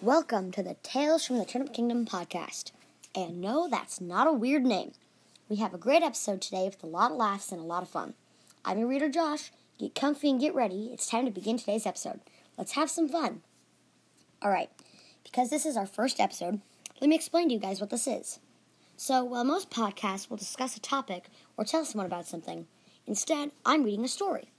Welcome to the Tales from the Turnip Kingdom podcast. And no, that's not a weird name. We have a great episode today with a lot of laughs and a lot of fun. I'm your reader, Josh. Get comfy and get ready. It's time to begin today's episode. Let's have some fun. All right, because this is our first episode, let me explain to you guys what this is. So, while most podcasts will discuss a topic or tell someone about something, instead, I'm reading a story.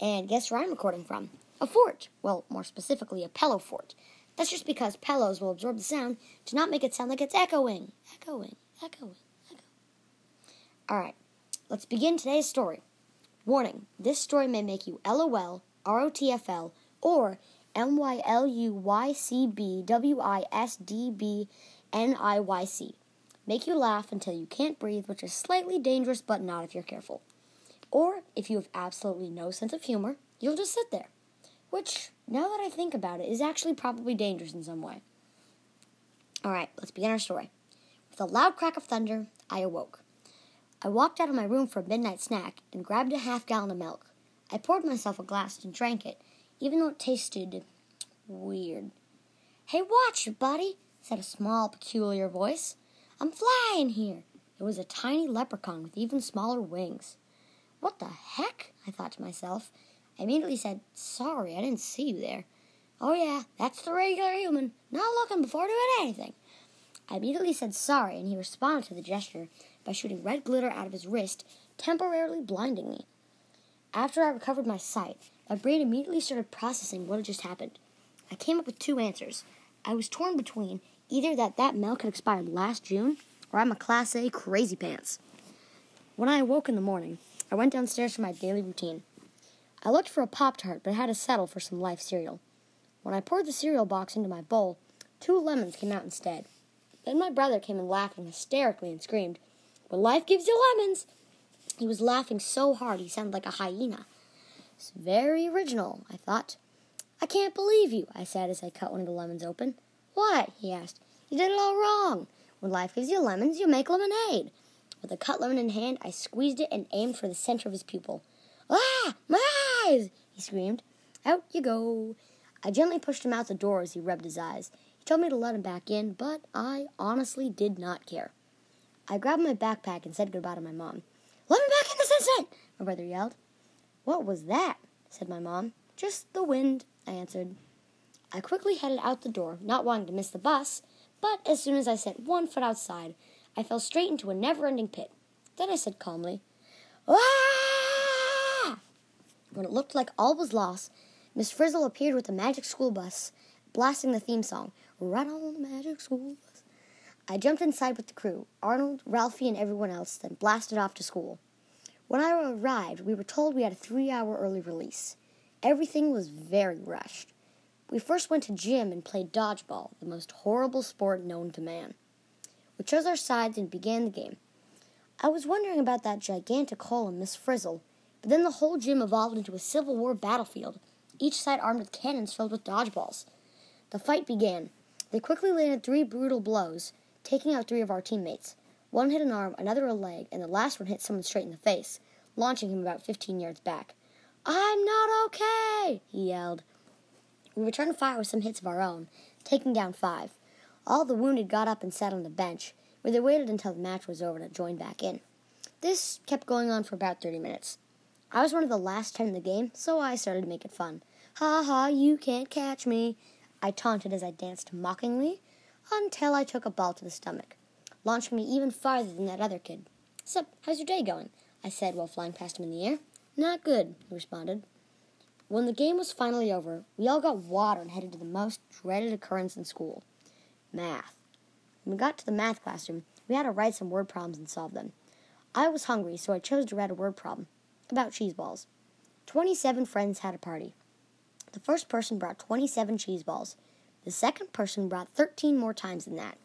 And guess where I'm recording from? A fort. Well, more specifically, a pillow fort. That's just because pillows will absorb the sound to not make it sound like it's echoing, echoing, echoing, echoing. Alright, let's begin today's story. Warning this story may make you LOL, ROTFL, or MYLUYCBWISDBNIYC. Make you laugh until you can't breathe, which is slightly dangerous but not if you're careful. Or if you have absolutely no sense of humor, you'll just sit there. Which, now that I think about it, is actually probably dangerous in some way. Alright, let's begin our story. With a loud crack of thunder, I awoke. I walked out of my room for a midnight snack and grabbed a half gallon of milk. I poured myself a glass and drank it, even though it tasted weird. Hey, watch it, buddy, said a small, peculiar voice. I'm flying here. It was a tiny leprechaun with even smaller wings. What the heck? I thought to myself. I immediately said, Sorry, I didn't see you there. Oh, yeah, that's the regular human, not looking before doing anything. I immediately said sorry, and he responded to the gesture by shooting red glitter out of his wrist, temporarily blinding me. After I recovered my sight, my brain immediately started processing what had just happened. I came up with two answers. I was torn between either that that milk had expired last June, or I'm a Class A crazy pants. When I awoke in the morning, I went downstairs for my daily routine. I looked for a Pop Tart, but had to settle for some Life cereal. When I poured the cereal box into my bowl, two lemons came out instead. Then my brother came in laughing hysterically and screamed, When life gives you lemons! He was laughing so hard he sounded like a hyena. It's very original, I thought. I can't believe you, I said as I cut one of the lemons open. What? he asked. You did it all wrong. When life gives you lemons, you make lemonade. With a cut lemon in hand, I squeezed it and aimed for the center of his pupil. Ah! My eyes! he screamed. Out you go. I gently pushed him out the door as he rubbed his eyes. He told me to let him back in, but I honestly did not care. I grabbed my backpack and said goodbye to my mom. Let me back in this instant! My brother yelled. What was that? said my mom. Just the wind, I answered. I quickly headed out the door, not wanting to miss the bus, but as soon as I set one foot outside, I fell straight into a never ending pit. Then I said calmly, Ah! When it looked like all was lost, Miss Frizzle appeared with the magic school bus, blasting the theme song, Right on the magic school bus. I jumped inside with the crew, Arnold, Ralphie, and everyone else, then blasted off to school. When I arrived, we were told we had a three hour early release. Everything was very rushed. We first went to gym and played dodgeball, the most horrible sport known to man. We chose our sides and began the game. I was wondering about that gigantic hole in Miss Frizzle, but then the whole gym evolved into a Civil War battlefield, each side armed with cannons filled with dodgeballs. The fight began. They quickly landed three brutal blows, taking out three of our teammates. One hit an arm, another a leg, and the last one hit someone straight in the face, launching him about 15 yards back. I'm not okay, he yelled. We returned to fire with some hits of our own, taking down five. All the wounded got up and sat on the bench, where they waited until the match was over to join back in. This kept going on for about 30 minutes. I was one of the last 10 in the game, so I started to make it fun. Ha ha, you can't catch me, I taunted as I danced mockingly, until I took a ball to the stomach, launching me even farther than that other kid. Sup, how's your day going? I said while flying past him in the air. Not good, he responded. When the game was finally over, we all got water and headed to the most dreaded occurrence in school math. When we got to the math classroom, we had to write some word problems and solve them. I was hungry, so I chose to write a word problem about cheese balls. 27 friends had a party. The first person brought 27 cheese balls. The second person brought 13 more times than that.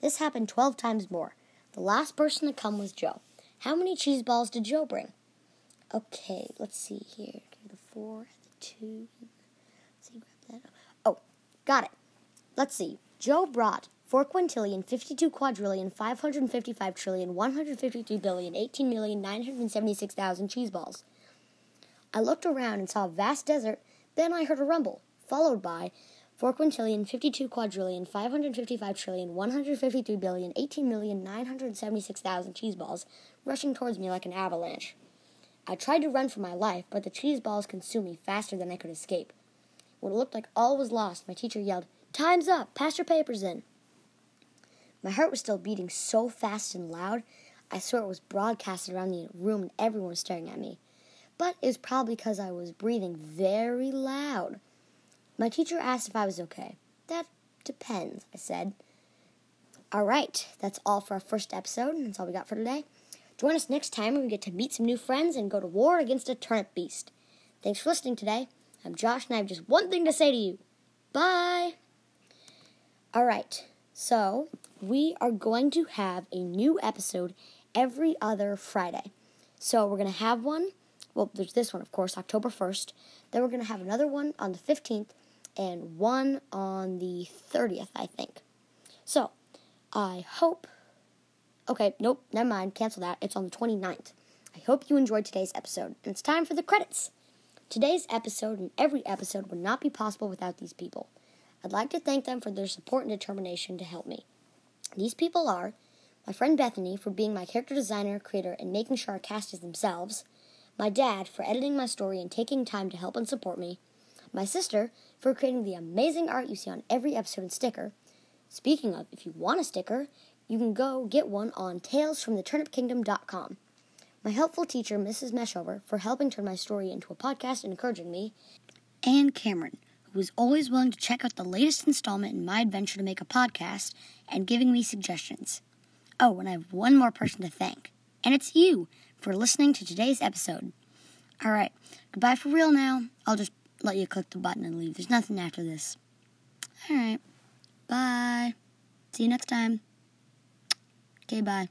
This happened 12 times more. The last person to come was Joe. How many cheese balls did Joe bring? Okay, let's see here. Okay, the four, the two. Let's see, grab that. Oh, got it. Let's see. Joe brought 4 quintillion, 52 quadrillion, 555 trillion, 153 billion, 18 million, 976,000 cheese balls. I looked around and saw a vast desert, then I heard a rumble, followed by 4 quintillion, 52 quadrillion, 555 trillion, 153 billion, 18 million, 976,000 cheese balls rushing towards me like an avalanche. I tried to run for my life, but the cheese balls consumed me faster than I could escape. When it looked like all was lost, my teacher yelled, Time's up! Pass your papers in! My heart was still beating so fast and loud, I swear it was broadcasted around the room and everyone was staring at me. But it was probably because I was breathing very loud. My teacher asked if I was okay. That depends, I said. All right, that's all for our first episode. And that's all we got for today. Join us next time when we get to meet some new friends and go to war against a turnip beast. Thanks for listening today. I'm Josh, and I have just one thing to say to you. Bye! All right, so we are going to have a new episode every other Friday. So we're going to have one. Well, there's this one, of course, October 1st. Then we're going to have another one on the 15th and one on the 30th, I think. So, I hope. Okay, nope, never mind, cancel that. It's on the 29th. I hope you enjoyed today's episode, and it's time for the credits. Today's episode and every episode would not be possible without these people. I'd like to thank them for their support and determination to help me. These people are my friend Bethany for being my character designer, creator, and making sure our cast is themselves, my dad for editing my story and taking time to help and support me, my sister for creating the amazing art you see on every episode and sticker. Speaking of, if you want a sticker, you can go get one on talesfromtheturnipkingdom.com. My helpful teacher, Mrs. Meshover, for helping turn my story into a podcast and encouraging me, and Cameron, who was always willing to check out the latest installment in my adventure to make a podcast and giving me suggestions. Oh, and I have one more person to thank, and it's you for listening to today's episode. All right, goodbye for real now. I'll just let you click the button and leave. There's nothing after this. All right. Bye. See you next time. Okay, bye.